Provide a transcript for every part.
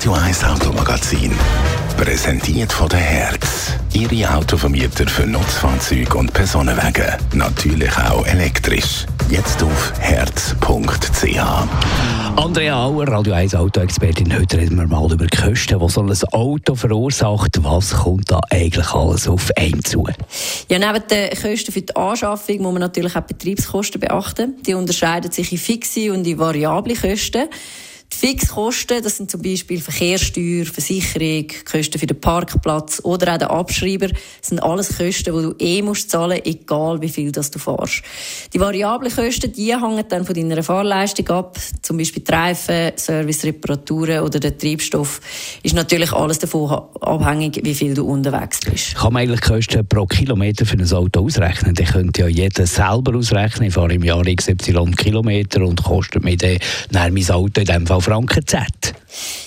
Radio 1 Automagazin. Präsentiert von der Herz. Ihre Autovermieter für Nutzfahrzeuge und Personenwagen. Natürlich auch elektrisch. Jetzt auf herz.ch. Andrea Auer, Radio 1 Autoexpertin. Heute reden wir mal über die Kosten, die so ein Auto verursacht. Was kommt da eigentlich alles auf einen zu? Ja, neben den Kosten für die Anschaffung muss man natürlich auch Betriebskosten beachten. Die unterscheiden sich in fixe und in variable Kosten. Die Fixkosten, das sind zum Beispiel Verkehrssteuer, Versicherung, Kosten für den Parkplatz oder auch der Abschreiber, sind alles Kosten, die du eh musst zahlen, egal wie viel das du fährst. Die variablen Kosten, die hängen dann von deiner Fahrleistung ab, zum Beispiel die Reifen, Service, Reparaturen oder der Treibstoff, ist natürlich alles davon abhängig, wie viel du unterwegs bist. Kann man eigentlich Kosten pro Kilometer für ein Auto ausrechnen? Die könnte ja jeder selber ausrechnen. Ich fahre im Jahr XY Kilometer und kostet mir dann mein Auto in dem Fall Franken Z.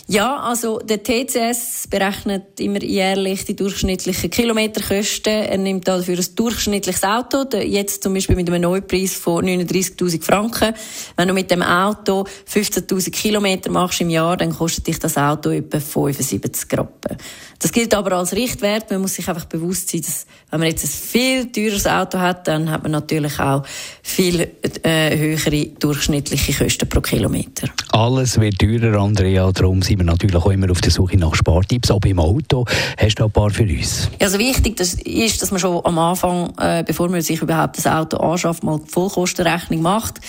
Ja, also der TCS berechnet immer jährlich die durchschnittlichen Kilometerkosten. Er nimmt dafür ein durchschnittliches Auto, jetzt zum Beispiel mit einem Neupreis von 39.000 Franken. Wenn du mit dem Auto 15.000 Kilometer machst im Jahr, dann kostet dich das Auto etwa 75 Rappen. Das gilt aber als Richtwert. Man muss sich einfach bewusst sein, dass wenn man jetzt ein viel teures Auto hat, dann hat man natürlich auch viel äh, höhere durchschnittliche Kosten pro Kilometer. Alles wird teurer, Andrea. Darum sind wir natürlich auch immer auf der Suche nach Spartipps, auch beim Auto. Hast du ein paar für uns? Also wichtig das ist, dass man schon am Anfang, äh, bevor man sich überhaupt das Auto anschafft, mal die Vollkostenrechnung macht.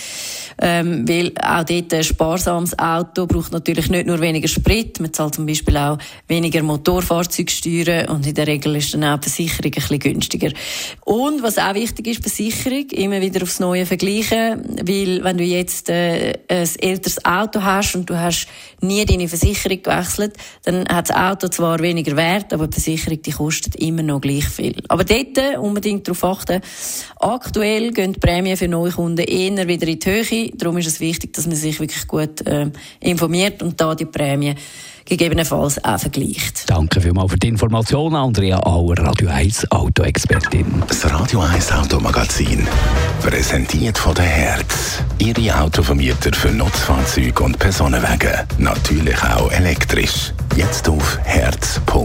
Ähm, weil auch dort ein sparsames Auto braucht natürlich nicht nur weniger Sprit, man zahlt zum Beispiel auch weniger Motorfahrzeugsteuern und in der Regel ist dann auch die Versicherung ein bisschen günstiger. Und was auch wichtig ist, Versicherung, immer wieder aufs Neue vergleichen, weil wenn du jetzt äh, ein älteres Auto hast und du hast nie deine Versicherung gewechselt, dann hat das Auto zwar weniger Wert, aber die Versicherung die kostet immer noch gleich viel. Aber dort unbedingt darauf achten, aktuell gehen die Prämien für Neukunden eher wieder in die Höhe. Darum ist es wichtig, dass man sich wirklich gut äh, informiert und da die Prämien gegebenenfalls auch vergleicht. Danke vielmals für die Informationen, Andrea Auer, Radio 1 Autoexpertin. Das Radio 1 Automagazin, präsentiert von der Herz. Ihre Autovermieter für Nutzfahrzeuge und Personenwagen. Natürlich auch elektrisch. Jetzt auf herz.ch.